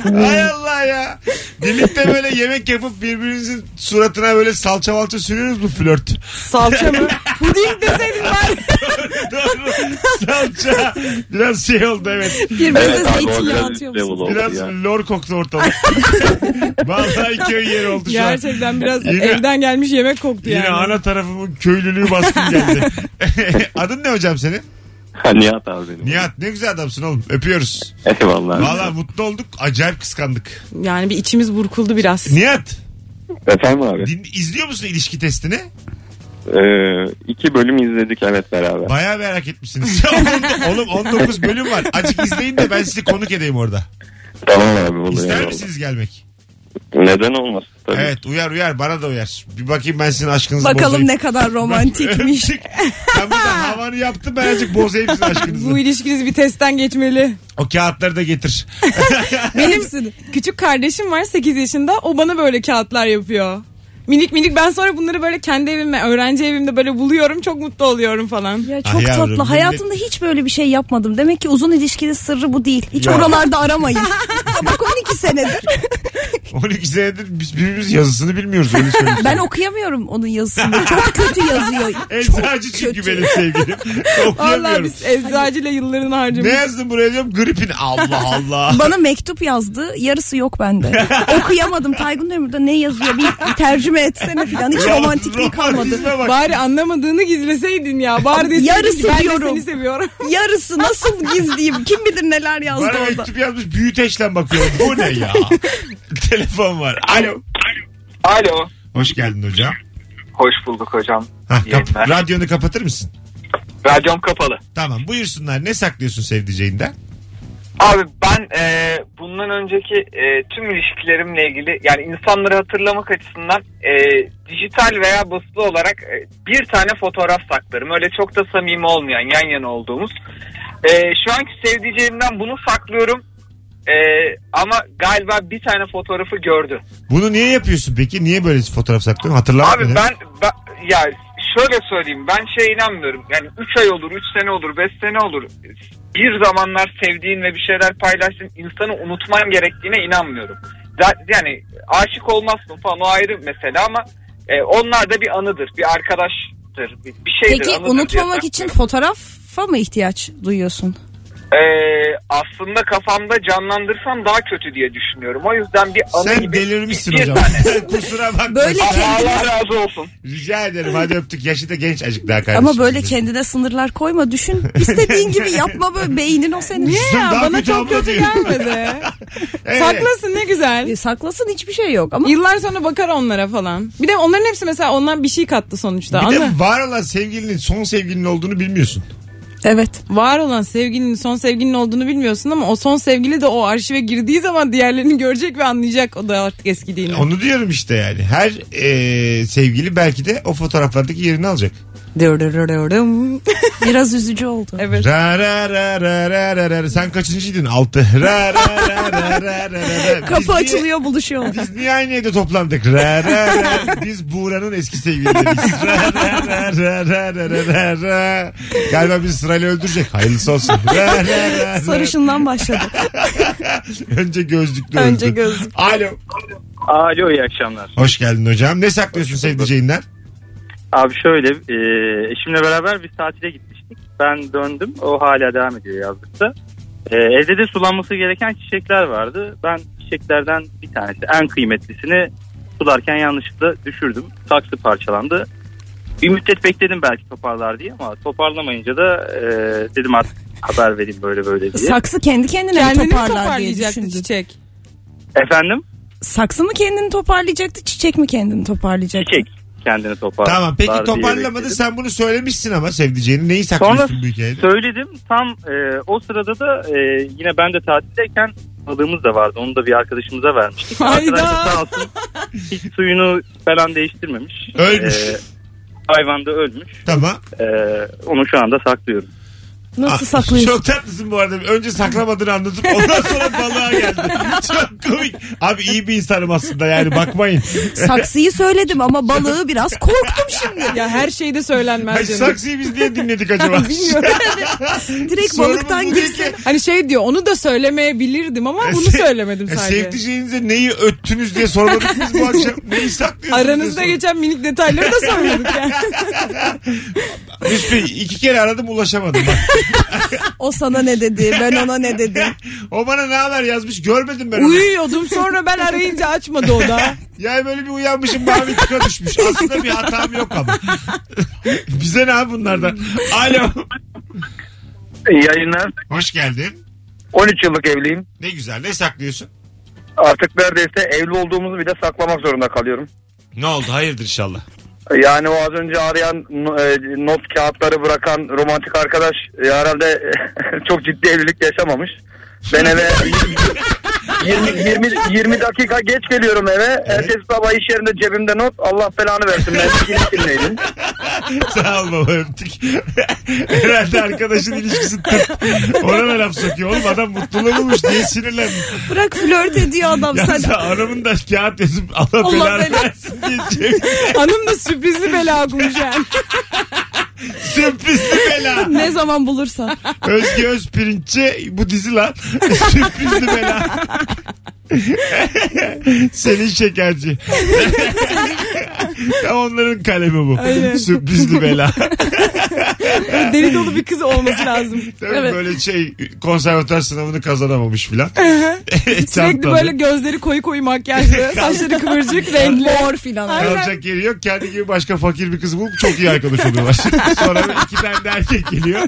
S2: Hay Allah ya. Birlikte böyle yemek yapıp birbirinizin suratına böyle salça valça sürüyoruz mu flört?
S4: Salça mı? Puding deseydin bari.
S2: Doğru. salça. Biraz şey oldu evet.
S3: Birbirinize
S8: Evet abi o
S3: zeytinyağı
S8: biraz
S3: atıyor
S8: level
S3: musunuz?
S8: oldu
S2: Biraz
S8: ya.
S2: lor koktu ortalık. Vallahi köy yeri oldu şu an.
S4: Gerçekten biraz
S2: Yine-
S4: evden gelmiş yemek koktu
S2: Yine
S4: yani.
S2: ana tarafımın köylülüğü baskın geldi. Adın ne hocam senin?
S8: Ha, Nihat abi benim.
S2: Nihat ne güzel adamsın oğlum. Öpüyoruz.
S8: Eyvallah.
S2: Valla mutlu olduk. Acayip kıskandık.
S4: Yani bir içimiz burkuldu biraz.
S2: Nihat
S8: Efendim abi.
S2: din, izliyor musun ilişki testini?
S8: Ee, iki bölüm izledik evet beraber.
S2: Bayağı merak etmişsiniz. oğlum 19 bölüm var. Acık izleyin de ben sizi konuk edeyim orada.
S8: Tamam abi.
S2: İster
S8: eyvallah.
S2: misiniz gelmek?
S8: Neden olmasın tabii.
S2: Evet uyar uyar bana da uyar. Bir bakayım ben sizin aşkınızı
S3: Bakalım
S2: bozayım.
S3: ne kadar romantikmiş.
S2: Öptük. Sen burada havanı yaptın ben azıcık bozayım sizin aşkınızı.
S4: Bu ilişkiniz bir testten geçmeli.
S2: O kağıtları da getir.
S4: Benim küçük kardeşim var 8 yaşında. O bana böyle kağıtlar yapıyor. Minik minik ben sonra bunları böyle kendi evimde öğrenci evimde böyle buluyorum çok mutlu oluyorum falan.
S3: Ya
S2: Ah
S3: çok
S2: yavrum,
S3: tatlı. Hayatımda hiç böyle bir şey yapmadım. Demek ki uzun ilişkinin sırrı bu değil. Hiç
S2: Ya.
S3: oralarda aramayın. Bak 12 senedir.
S2: 12 senedir biz birbirimiz yazısını bilmiyoruz öyle söyleyeyim.
S3: Ben okuyamıyorum onun yazısını. Çok kötü yazıyor.
S2: Eczacı
S3: Çok
S2: çünkü
S3: kötü.
S2: benim sevgilim.
S4: Vallahi
S2: Okuyamıyorum.
S4: biz eczacıyla yıllarını
S2: Ne yazdın buraya diyorum gripin. Allah Allah.
S3: Bana mektup yazdı. Yarısı yok bende. Okuyamadım. Taygun burada ne yazıyor? Bir tercüme etsene falan. Hiç
S2: Rom-
S3: romantikliği kalmadı.
S4: Bari anlamadığını gizleseydin ya. Bari deseydin
S3: Yarısı
S4: ki ben
S3: diyorum.
S4: de seni seviyorum.
S3: Yarısı nasıl gizleyeyim? Kim bilir neler yazdı
S2: Bana
S3: orada.
S2: mektup yazmış büyüteçle bakıyorum. Bu ne ya? Telefon var. Alo.
S9: Alo.
S2: Hoş geldin hocam.
S9: Hoş bulduk hocam.
S2: Hah, kap-
S9: yayınlar.
S2: radyonu kapatır mısın?
S9: Radyom kapalı.
S2: Tamam buyursunlar. Ne saklıyorsun sevdiceğinden?
S9: Abi ben e, bundan önceki e, tüm ilişkilerimle ilgili yani insanları hatırlamak açısından e, dijital veya basılı olarak e, bir tane fotoğraf saklarım. Öyle çok da samimi olmayan yan yana olduğumuz. E, şu anki sevdiceğimden bunu saklıyorum. E, ama galiba bir tane fotoğrafı gördü.
S2: Bunu niye yapıyorsun peki? Niye böyle fotoğraf saklıyorsun? Hatırlamak
S9: Abi ben, ben ya şöyle söyleyeyim ben şey inanmıyorum. Yani 3 ay olur, 3 sene olur, 5 sene olur. Bir zamanlar sevdiğin ve bir şeyler paylaştığın insanı unutman gerektiğine inanmıyorum. Yani aşık olmazsın falan o ayrı mesele ama e, onlar da bir anıdır, bir arkadaştır, bir, bir şeydir.
S3: Peki unutmamak için fotoğrafa mı ihtiyaç duyuyorsun?
S9: E, aslında kafamda canlandırsam daha kötü diye düşünüyorum. O yüzden bir anı
S2: Sen
S9: gibi
S2: delirmişsin
S9: bir
S2: hocam.
S9: tane.
S2: Kusura bakma.
S3: Böyle
S9: Allah,
S3: kendine,
S9: Allah razı olsun.
S2: Rica ederim. Hadi öptük. Yaşı da genç acık daha kardeşim.
S3: ama böyle kendine sınırlar koyma. Düşün istediğin gibi yapma böyle beynin o senin.
S4: Niye ya?
S2: Daha
S4: Bana
S2: kötü
S4: çok
S2: abla
S4: kötü
S2: diyor.
S4: gelmedi.
S2: Evet.
S4: Saklasın ne güzel.
S3: E, saklasın hiçbir şey yok ama
S4: Yıllar sonra bakar onlara falan. Bir de onların hepsi mesela ondan bir şey kattı sonuçta.
S2: Bir
S4: Anladın?
S2: de var olan sevgilinin son sevgilinin olduğunu bilmiyorsun.
S3: Evet.
S4: Var olan sevgilinin son sevgilinin olduğunu bilmiyorsun ama o son sevgili de o arşive girdiği zaman diğerlerini görecek ve anlayacak o da artık eskidiğini.
S2: Onu diyorum işte yani. Her e, sevgili belki de o fotoğraflardaki yerini alacak.
S3: Biraz üzücü oldu.
S4: evet.
S2: Ra ra ra ra ra ra ra. Sen kaçıncıydın? Altı. Ra ra ra ra ra ra ra. Biz
S3: Kapı
S2: niye-
S3: açılıyor buluşuyor.
S2: Biz niye aynı evde toplandık? Ra ra ra. Biz Buğra'nın eski sevgilileriyiz. Ra ra ra ra ra ra ra ra ra. Galiba bizi sırayla öldürecek. Hayırlısı olsun. Ra ra ra ra.
S3: Sarışından başladı.
S2: Önce gözlüklü
S3: Önce
S2: öldü.
S3: gözlük.
S2: Alo.
S7: Alo iyi akşamlar.
S2: Hoş geldin hocam. Ne saklıyorsun sevdiceğinden?
S7: Abi şöyle e, eşimle beraber bir tatile gitmiştik. Ben döndüm o hala devam ediyor yazlıkta. E, evde de sulanması gereken çiçekler vardı. Ben çiçeklerden bir tanesi en kıymetlisini sularken yanlışlıkla düşürdüm. Saksı parçalandı. Bir müddet bekledim belki toparlar diye ama toparlamayınca da e, dedim artık haber vereyim böyle böyle diye.
S3: Saksı kendi kendine mi
S4: Kendini mi
S3: toparlar diye
S4: toparlayacaktı
S3: düşündün.
S4: çiçek?
S7: Efendim?
S3: Saksı mı kendini toparlayacaktı çiçek mi kendini toparlayacaktı?
S7: Çiçek kendini toparlar.
S2: Tamam peki toparlamadı. Sen bunu söylemişsin ama sevdiceğini. Neyi
S7: Sonra
S2: saklıyorsun bu hikayede?
S7: söyledim tam e, o sırada da e, yine ben de tatildeyken balığımız da vardı. Onu da bir arkadaşımıza vermiştik.
S4: Hayda.
S7: Arkadaş da sağ olsun hiç suyunu falan değiştirmemiş.
S2: Ölmüş.
S7: E, hayvan da ölmüş.
S2: Tamam.
S7: E, onu şu anda saklıyorum.
S3: Nasıl
S2: Ah,
S3: saklıyorsun?
S2: Çok tatlısın bu arada. Önce saklamadığını anlatıp ondan sonra balığa geldi. Çok komik. Abi iyi bir insanım aslında yani bakmayın.
S3: Saksıyı söyledim ama balığı biraz korktum şimdi.
S4: Ya her şeyde söylenmez
S2: Ay,
S4: canım.
S2: saksıyı biz niye dinledik acaba?
S4: Bilmiyorum.
S3: Direkt
S2: Sorumuz
S3: balıktan girsin.
S2: ki.
S4: Hani şey diyor onu da söylemeyebilirdim ama bunu
S2: Se-
S4: söylemedim
S2: E,
S4: sadece.
S2: Sevdiceğinize neyi öttünüz diye sormadık biz bu akşam. Neyi saklıyorsunuz
S4: Aranızda geçen minik detayları da sormadık yani.
S2: Bey iki kere aradım ulaşamadım.
S3: O sana ne dedi ben ona ne dedim.
S2: O bana ne haber yazmış görmedim ben onu.
S4: Uyuyordum sonra ben arayınca açmadı o da.
S2: Yani böyle bir uyanmışım mavi tıka düşmüş. Aslında bir hatam yok ama. Bize ne abi bunlardan? Alo.
S5: İyi yayınlar.
S2: Hoş geldin.
S5: 13 yıllık evliyim.
S2: Ne güzel. Ne saklıyorsun?
S5: Artık neredeyse evli olduğumuzu bile saklamak zorunda kalıyorum.
S2: Ne oldu? Hayırdır inşallah.
S5: Yani o az önce arayan e, not kağıtları bırakan romantik arkadaş e, herhalde çok ciddi evlilik yaşamamış. Ben eve 20, 20, 20 dakika geç geliyorum eve. Ertesi sabah iş yerinde cebimde not. Allah belanı versin. Ben ilişkindeydim.
S2: Sağ ol baba öptük. Herhalde arkadaşın ilişkisi tırt. Ona da laf sokuyor. Oğlum adam mutluluğu bulmuş. Niye sinirlendin?
S3: Bırak flört ediyor adam
S2: Ya
S3: sana.
S2: sen hanımın da kağıt yazıp Allah,
S3: Allah
S2: belanı
S3: belanı.
S2: versin diye çevir.
S4: Hanım da sürprizli bela bulmuş yani.
S2: Sürprizli bela.
S3: Ne zaman bulursan.
S2: Özge Özpirinççi bu dizi lan. Sürprizli bela. Senin şekerci. Tam onların kalemi bu.
S4: Aynen.
S2: Sürprizli bela.
S4: Deli dolu bir kız olması lazım.
S2: Tabii
S3: Evet.
S2: böyle şey konservatuar sınavını kazanamamış filan.
S4: Sürekli böyle gözleri koyu koyu makyajlı, saçları kıvırcık, renkli.
S3: Mor filan.
S2: Kalacak yeri yok. Kendi gibi başka fakir bir kız bulup çok iyi arkadaş oluyorlar. Sonra iki tane de erkek geliyor.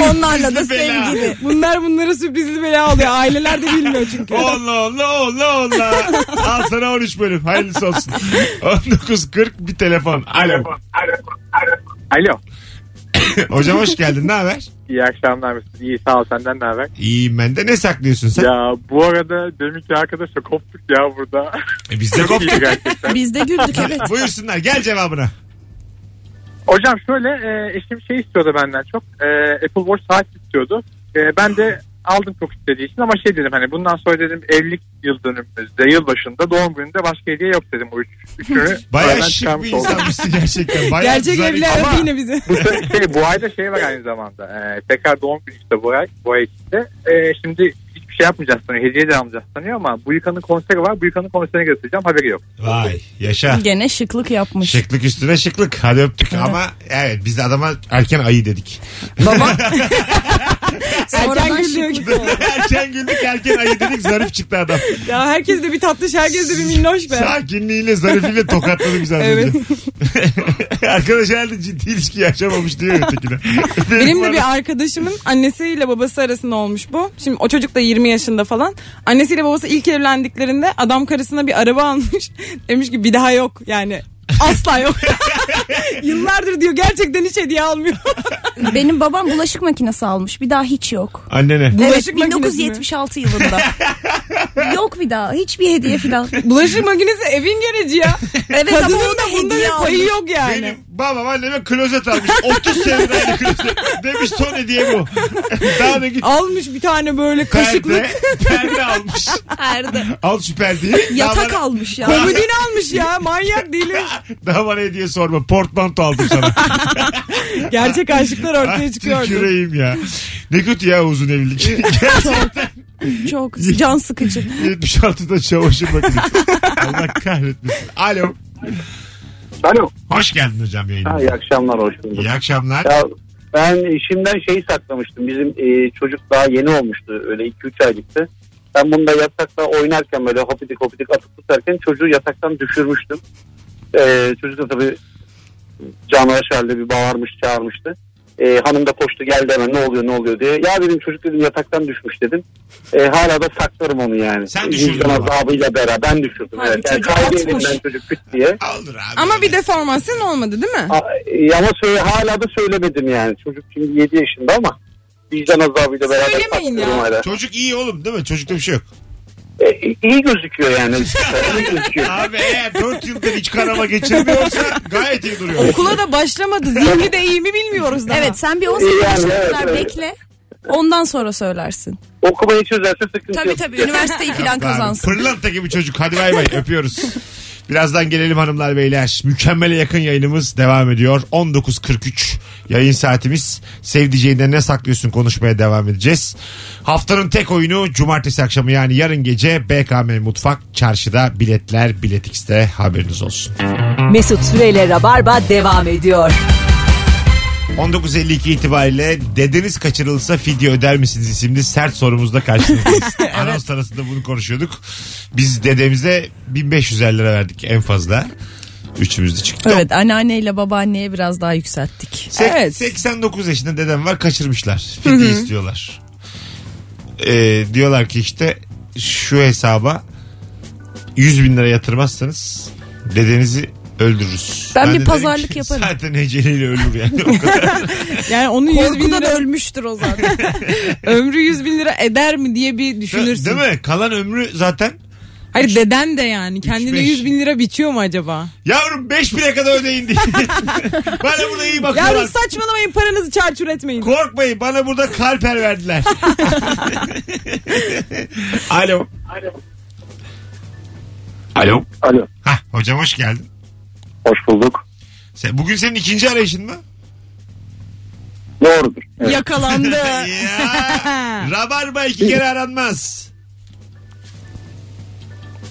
S3: Onlarla da
S2: Sürprizli bela.
S3: sevgili.
S4: Bunlar bunlara sürprizli bela oluyor. Aileler de bilmiyor çünkü.
S2: Allah Allah Allah Allah. Al sana 13 bölüm. Hayırlısı olsun. 19.40 bir telefon. Alo.
S10: Alo.
S2: Hocam hoş geldin. Ne haber?
S10: İyi akşamlar Mesut. İyi sağ ol senden ne haber?
S2: İyiyim ben de. Ne saklıyorsun sen?
S10: Ya bu arada deminki arkadaşla koptuk ya burada.
S2: E, biz de koptuk.
S10: gerçekten.
S3: Biz de güldük evet.
S2: Buyursunlar. Gel cevabına.
S10: Hocam şöyle e, eşim şey istiyordu benden çok. E, Apple Watch saat istiyordu. E, ben de aldım çok istediği için ama şey dedim hani bundan sonra dedim evlilik yıl dönümümüzde, yılbaşında, doğum gününde başka hediye yok dedim bu üç, üçünü.
S2: Bayağı şık bir
S10: oldum.
S2: insanmışsın gerçekten. Bayağı
S4: Gerçek
S2: zarif.
S4: evliler öptü yine bizi.
S10: Bu se- şey, bu ayda şey var aynı zamanda. E, tekrar doğum günü işte bu ay, bu ay içinde. E, şimdi şey yapmayacağız sanıyor. Hediye de almayacağız sanıyor ama bu yıkanın konseri var. Bu yıkanın konserine götüreceğim haberi yok.
S2: Vay yaşa.
S3: Gene şıklık yapmış.
S2: Şıklık üstüne şıklık. Hadi öptük ama evet biz de adama erken ayı dedik.
S3: Baba.
S4: Erken
S3: Sonradan şıklık oldu.
S2: erken güldük erken ayı dedik zarif çıktı adam.
S4: Ya herkes de bir tatlış, herkes de bir minnoş be.
S2: Sakinliğiyle zarifiyle tokatladı az
S4: Evet.
S2: Arkadaş herhalde ciddi ilişki yaşamamış diyor ötekine.
S4: Benim de bir arkadaşımın annesiyle babası arasında olmuş bu. Şimdi o çocuk da 20 yaşında falan. Annesiyle babası ilk evlendiklerinde adam karısına bir araba almış. Demiş ki bir daha yok yani. Asla yok. Yıllardır diyor gerçekten hiç hediye almıyor.
S3: Benim babam bulaşık makinesi almış. Bir daha hiç yok.
S2: Annene.
S4: Bulaşık
S3: evet,
S4: makinesi mi?
S3: 1976 yılında. yok bir daha. Hiçbir hediye falan.
S4: Bulaşık makinesi evin gereci ya.
S3: Evet ama
S4: Kadının
S3: o
S4: da
S3: da
S4: bunda
S3: hediye
S4: bir payı
S3: almış.
S4: yok yani.
S2: Benim babam anneme klozet almış. 30 senedir aynı klozet. Demiş son hediye bu. Daha da git.
S4: Almış bir tane böyle kaşıklık.
S2: Perde, perde almış.
S3: Perde.
S2: Al şu perdeyi.
S3: Yatak almış ya.
S4: Komodin almış ya manyak değil.
S2: daha bana hediye sorma. Portmanto aldım sana.
S4: Gerçek aşıklar ortaya çıkıyordu.
S2: Tüküreyim ya. Ne kötü ya uzun evlilik. Gerçekten
S3: Çok can sıkıcı.
S2: 76'da çamaşır makinesi. Allah kahretmesin. Alo.
S5: Alo.
S2: Hoş geldin hocam
S5: Ha,
S2: yayınımıza.
S5: iyi akşamlar hoş bulduk.
S2: İyi akşamlar.
S5: Ya ben işimden şeyi saklamıştım. Bizim e, çocuk daha yeni olmuştu. Öyle 2-3 aylıktı. Ben bunda yatakta oynarken böyle hopidik hopidik atıp tutarken çocuğu yataktan düşürmüştüm. E, çocuk da tabii canavaş halde bir bağırmış çağırmıştı. E, hanım da koştu geldi hemen ne oluyor ne oluyor diye. Ya dedim çocuk dedim yataktan düşmüş dedim. E, hala da saklarım onu yani.
S2: Sen düşürdün
S5: Vicdan
S2: ama.
S5: azabıyla beraber ben düşürdüm.
S3: Abi
S5: evet. Yani
S3: çocuk
S5: kaydı
S3: atmış.
S5: elimden çocuk küt diye.
S2: Aldır abi.
S4: Ama bir deformasyon olmadı değil mi?
S5: A- e, ama söyle, hala da söylemedim yani. Çocuk şimdi 7 yaşında ama vicdan azabıyla beraber
S4: Söylemeyin ya.
S5: hala.
S2: Çocuk iyi oğlum değil mi? Çocukta bir şey yok.
S5: E, iyi gözüküyor yani. iyi gözüküyor.
S2: Abi eğer 4 yıldır hiç kanama geçirmiyorsa gayet iyi duruyor.
S4: Okula da başlamadı. Zihni de iyi mi bilmiyoruz daha.
S3: Evet sen bir 18
S5: Yani,
S3: yaşına
S5: evet,
S3: kadar
S5: evet.
S3: bekle. Ondan sonra söylersin.
S5: Okumayı çözerse sıkıntı
S3: Tabii
S5: yok.
S3: tabii üniversiteyi falan kazansın.
S2: Pırlanta gibi çocuk. Hadi bay bay öpüyoruz. Birazdan gelelim hanımlar beyler. Mükemmele yakın yayınımız devam ediyor. 19.43 yayın saatimiz. Sevdiceğinden ne saklıyorsun konuşmaya devam edeceğiz. Haftanın tek oyunu cumartesi akşamı yani yarın gece BKM Mutfak Çarşı'da biletler Bilet X'te haberiniz olsun.
S1: Mesut Süreyle Rabarba devam ediyor.
S2: 19.52 itibariyle dedeniz kaçırılsa fidye öder misiniz isimli sert sorumuzda karşınızdayız. Anons arasında bunu konuşuyorduk. Biz dedemize 1500 lira verdik en fazla. Üçümüz de çıktı.
S3: Evet anneanneyle babaanneye biraz daha yükselttik.
S2: Sek-
S4: Evet.
S2: 89 yaşında dedem var kaçırmışlar. Fidye istiyorlar. Ee, diyorlar ki işte şu hesaba 100 bin lira yatırmazsanız dedenizi öldürürüz.
S3: Ben bir
S2: de dedim
S3: pazarlık
S2: ki,
S3: yaparım.
S2: Zaten eceliyle ölür yani. O kadar.
S4: Yani onun 100 bin
S3: Korkudan
S4: lira
S3: ölmüştür o zaten.
S4: ömrü 100 bin lira eder mi diye bir düşünürsün.
S2: Değil mi? Kalan ömrü zaten
S4: Hayır deden de yani kendine
S2: beş.
S4: 100 bin lira biçiyor mu acaba?
S2: Yavrum 5 bine kadar ödeyin diye. bana burada iyi bakıyorlar.
S4: Yani saçmalamayın paranızı çarçur etmeyin.
S2: Korkmayın bana burada kalper verdiler. Alo. Alo.
S5: Alo.
S2: Hah, hocam hoş geldin.
S5: Hoş bulduk.
S2: Sen, bugün senin ikinci arayışın mı?
S5: Doğrudur. Evet.
S3: Yakalandı.
S2: ya, Rabarba iki kere aranmaz.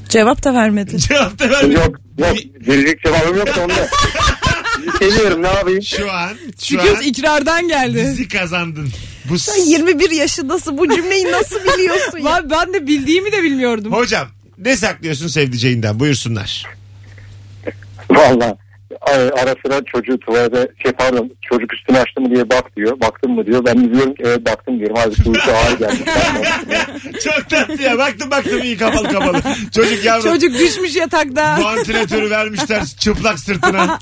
S3: Cevap da vermedi.
S2: Cevap da vermiyor.
S5: Yok yok verecek cevabım yok da onda. Seviyorum ne yapayım?
S2: Şu an, şu
S4: Şükür
S2: an
S4: ikrardan geldi.
S2: bizi kazandın. Bu
S3: Sen 21 yaşındasın bu cümleyi nasıl biliyorsun ya?
S4: Ben, ben de bildiğimi de bilmiyordum.
S2: Hocam ne saklıyorsun sevdiceğinden buyursunlar.
S5: Valla ara sıra çocuğu tuvalete şey pardon çocuk üstünü açtı mı diye bak diyor. Baktın mı diyor. Ben de diyorum ki evet baktım diyorum. Halbuki uyku ağır geldi.
S2: Çok tatlı ya baktım baktım iyi kapalı kapalı. Çocuk yavrum.
S4: Çocuk düşmüş yatakta.
S2: Vantilatörü vermişler çıplak sırtına.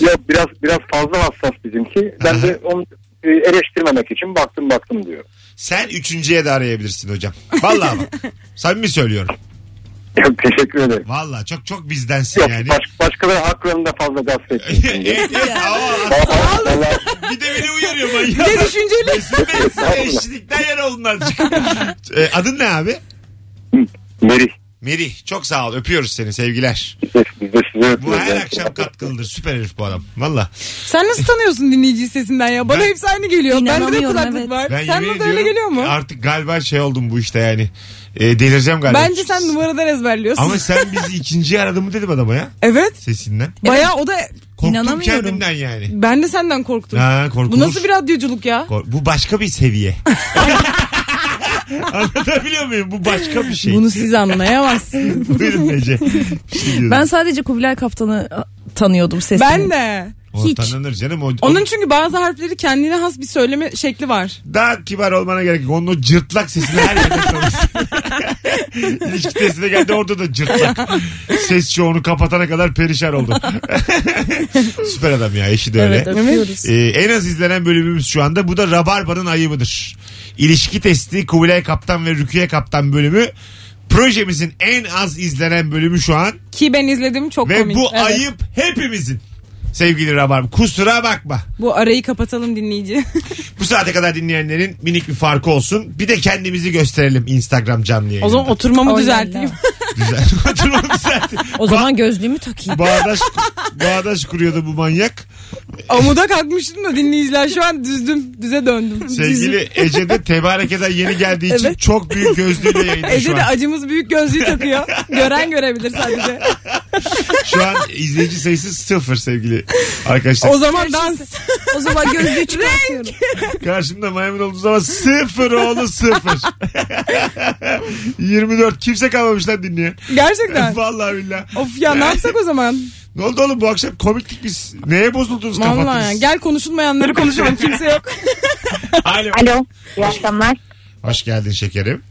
S5: Yok biraz biraz fazla hassas bizimki. Ben de onu e, eleştirmemek için baktım baktım diyor.
S2: Sen üçüncüye de arayabilirsin hocam. Vallahi bak. Samimi söylüyorum.
S5: Yok teşekkür ederim.
S2: Vallahi çok çok bizdensin
S5: Yok
S2: yani.
S5: baş, başkaları haklarında fazla gasp etmeyin.
S2: evet, evet. Ama
S5: Valla- valla-
S2: bir de beni uyarıyor manyak.
S4: Bir de düşünceli.
S2: Mesut Bey size eşlikten yana olun azıcık. E, Adın ne abi?
S5: Merih.
S2: Merih. Çok sağ ol. Öpüyoruz seni. Sevgiler.
S5: Biz de,
S2: Bu
S5: öpüyoruz.
S2: her akşam katkılıdır. Süper herif bu adam. Valla.
S4: Sen nasıl tanıyorsun dinleyici sesinden ya? Bana
S2: Ben-
S4: hepsi aynı geliyor. Bende de
S3: İnanamıyorum,
S4: kulaklık
S3: evet.
S4: var.
S2: Ben
S4: Sen
S2: yemin
S4: de öyle
S2: ediyorum,
S4: geliyor mu?
S2: Artık galiba şey oldum bu işte yani. E, delireceğim galiba.
S4: Bence sen numaradan ezberliyorsun.
S2: Ama sen bizi ikinciye aradın mı dedim adama ya.
S4: Evet.
S2: Sesinden.
S4: Bayağı o da
S2: Korktum
S3: İnanamıyorum.
S2: kendimden yani.
S4: ben de senden korktum.
S2: Ha, korkulur.
S4: Bu nasıl bir radyoculuk ya?
S2: Kor- Bu başka bir seviye. Anlatabiliyor muyum? Bu başka bir şey.
S4: Bunu siz anlayamazsınız.
S2: Buyurun Ece. Bir şey.
S3: Ben sadece Kubilay Kaptan'ı tanıyordum sesini.
S4: ben de.
S2: O
S3: hiç.
S2: tanınır canım. O,
S4: Onun
S2: o-
S4: çünkü bazı harfleri kendine has bir söyleme şekli var.
S2: daha kibar olmana gerek yok. Onun o cırtlak sesini her yerde tanırsın. İlişki testine geldi orada da cırtlak. Ses çoğunu kapatana kadar perişan oldu. Süper adam ya eşi de öyle.
S3: Evet öpüyoruz.
S2: Ee, en az izlenen bölümümüz şu anda. Bu da Rabarba'nın ayıbıdır. İlişki testi Kubilay Kaptan ve Rukiye Kaptan bölümü. Projemizin en az izlenen bölümü şu an.
S4: Ki ben izledim çok
S2: Ve
S4: komik.
S2: bu
S4: Evet.
S2: ayıp hepimizin. Sevgili Rabarba kusura bakma.
S4: Bu arayı kapatalım dinleyici.
S2: Bu saate kadar dinleyenlerin minik bir farkı olsun. Bir de kendimizi gösterelim Instagram canlı yayında.
S4: o zaman oturmamı düzelteyim.
S2: Güzel. Oturmamı düzeltin.
S3: O zaman gözlüğümü takayım.
S2: Bağdaş, bağdaş kuruyordu bu manyak.
S4: Amuda kalkmıştım da dinleyiciler şu an düzdüm. Düze döndüm.
S2: Sevgili Ece de tebarekeden yeni geldiği için
S4: Evet.
S2: çok büyük gözlüğüyle yayında
S4: Ece
S2: şu
S4: de
S2: an.
S4: acımız büyük gözlüğü takıyor. Gören görebilir sadece.
S2: Şu an izleyici sayısı sıfır sevgili arkadaşlar.
S4: O zaman dans.
S3: O zaman gözlüğü çıkartıyorum.
S2: Karşımda maymun olduğu zaman sıfır oğlu sıfır. 24 kimse kalmamış lan dinleyen.
S4: Gerçekten.
S2: Vallahi billahi.
S4: Of ya ne yapsak o zaman?
S2: Ne oldu oğlum bu akşam komiklik biz. Neye bozuldunuz
S4: Vallahi
S2: kapattınız?
S4: Gel konuşulmayanları konuşalım. Kimse yok.
S2: Alo.
S6: Alo. İyi akşamlar.
S2: Hoş geldin şekerim.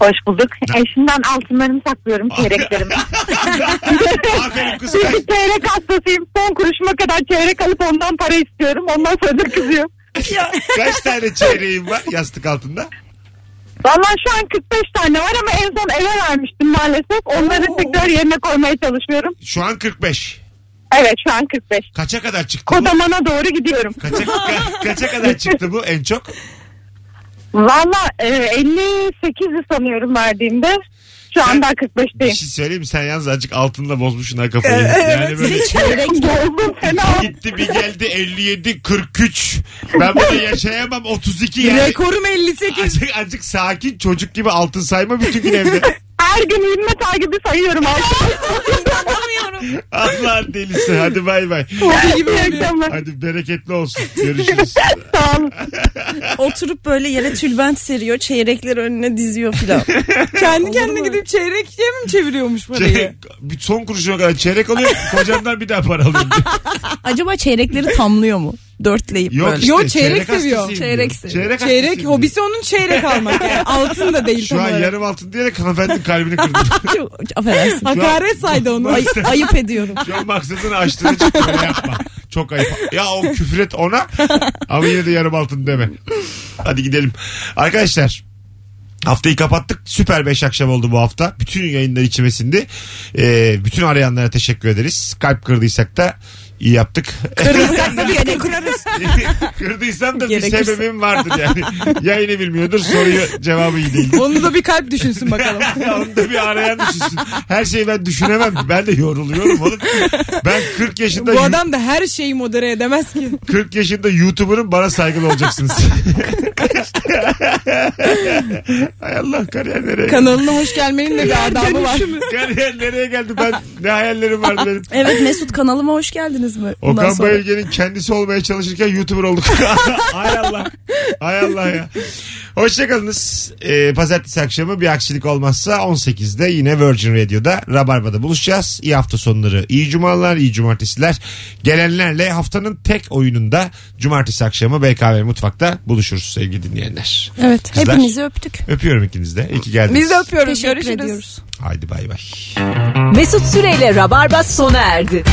S6: Hoş bulduk. Eşimden altınlarımı saklıyorum çeyreklerimi.
S2: Aferin kız.
S6: Çünkü çeyrek hastasıyım. Son kuruşuma kadar çeyrek alıp ondan para istiyorum. Ondan sonra da kızıyor.
S2: Kaç tane çeyreğin var yastık altında?
S11: Valla şu an 45 tane var ama en son eve vermiştim maalesef. Onları tekrar yerine koymaya çalışıyorum.
S2: Şu an 45.
S11: Evet şu an 45.
S2: Kaça kadar çıktı bu?
S11: Kodamana doğru gidiyorum.
S2: Kaça, ka- kaça kadar çıktı bu en çok?
S11: Valla e, 58'i sanıyorum verdiğimde. Şu an daha
S2: Bir
S11: 45'teyim.
S2: şey söyleyeyim mi? Sen yalnız azıcık altınla bozmuşsun ha kafayı. yani böyle
S11: Çeyrek bozdum fena.
S2: gitti bir geldi 57 43. Ben bunu yaşayamam 32 yani.
S4: Rekorum 58.
S2: Azıcık, azıcık sakin çocuk gibi altın sayma bütün gün evde.
S11: Her gün himmet ay gibi sayıyorum artık.
S2: Allah delisi. Hadi bay bay.
S4: Hobi gibi
S11: İyi
S4: oluyor.
S11: akşamlar.
S2: Hadi bereketli olsun. Görüşürüz.
S11: Sağ olun.
S3: Oturup böyle yere tülbent seriyor. Çeyrekleri önüne diziyor filan.
S4: Kendi kendine gidip çeyrekçiye mi çeviriyormuş parayı?
S2: Çeyrek, bir son kuruşuna kadar çeyrek alıyor. Kocamdan bir daha para diyor.
S3: Acaba çeyrekleri tamlıyor mu? Dörtleyip
S2: Yok
S3: böyle.
S2: işte,
S4: Yo, çeyrek seviyor.
S2: hastasıyım
S3: Çeyrek
S2: diyor.
S3: seviyor.
S2: Çeyrek,
S4: Çeyrek
S2: hastasıyım
S4: hobisi onun çeyrek almak yani. Altın da değil
S2: diyor.
S4: tam
S2: Şu an
S4: olarak.
S2: yarım altın diyerek hanımefendinin kalbini kırdı.
S3: Çok- Affedersin.
S4: Hakaret saydı onu.
S3: Ay- ayıp ediyorum.
S2: Şu an maksadını açtığını çıktı. Öyle yapma. Çok ayıp. Ya o küfür et ona ama yine de yarım altın deme. Hadi gidelim. Arkadaşlar Haftayı kapattık. Süper 5 akşam oldu bu hafta. Bütün yayınlar içimesinde. Ee, bütün arayanlara teşekkür ederiz. Kalp kırdıysak da iyi yaptık.
S3: Gene kurarız.
S2: Kırdıysam da bir
S3: Gerekirse.
S2: sebebim vardır yani. Yayını bilmiyordur soruyu cevabı iyi değil.
S4: Onu da bir kalp düşünsün bakalım.
S2: Onu da bir arayan düşünsün. Her şeyi ben düşünemem. Ben de yoruluyorum oğlum. Ben 40 yaşında
S4: Bu adam da her şeyi modere edemez ki.
S2: 40 yaşında YouTuber'ım bana saygılı olacaksınız. Hay Allah kariyer nereye geldi?
S4: Kanalına hoş gelmenin de bir adabı var.
S2: Kariyer nereye geldi? Ben ne hayallerim vardı benim.
S3: Evet Mesut kanalıma hoş geldiniz mi? Bundan
S2: Okan
S3: sonra.
S2: Bayülgen'in kendisi olmaya çalışırken YouTuber olduk. Hay Allah. Hay Allah ya. Hoşçakalınız. Ee, pazartesi akşamı bir aksilik olmazsa 18'de yine Virgin Radio'da Rabarba'da buluşacağız. İyi hafta sonları, iyi cumalar, iyi cumartesiler. Gelenlerle haftanın tek oyununda cumartesi akşamı BKM Mutfak'ta buluşuruz sevgili dinleyenler.
S3: Evet
S2: Kızlar.
S3: hepinizi öptük.
S2: Öpüyorum ikiniz de. İyi ki geldiniz.
S4: Biz de öpüyoruz.
S3: Teşekkür
S4: Görüşürüz.
S3: ediyoruz.
S2: Haydi bay bay.
S1: Mesut Süreyle Rabarba sona erdi.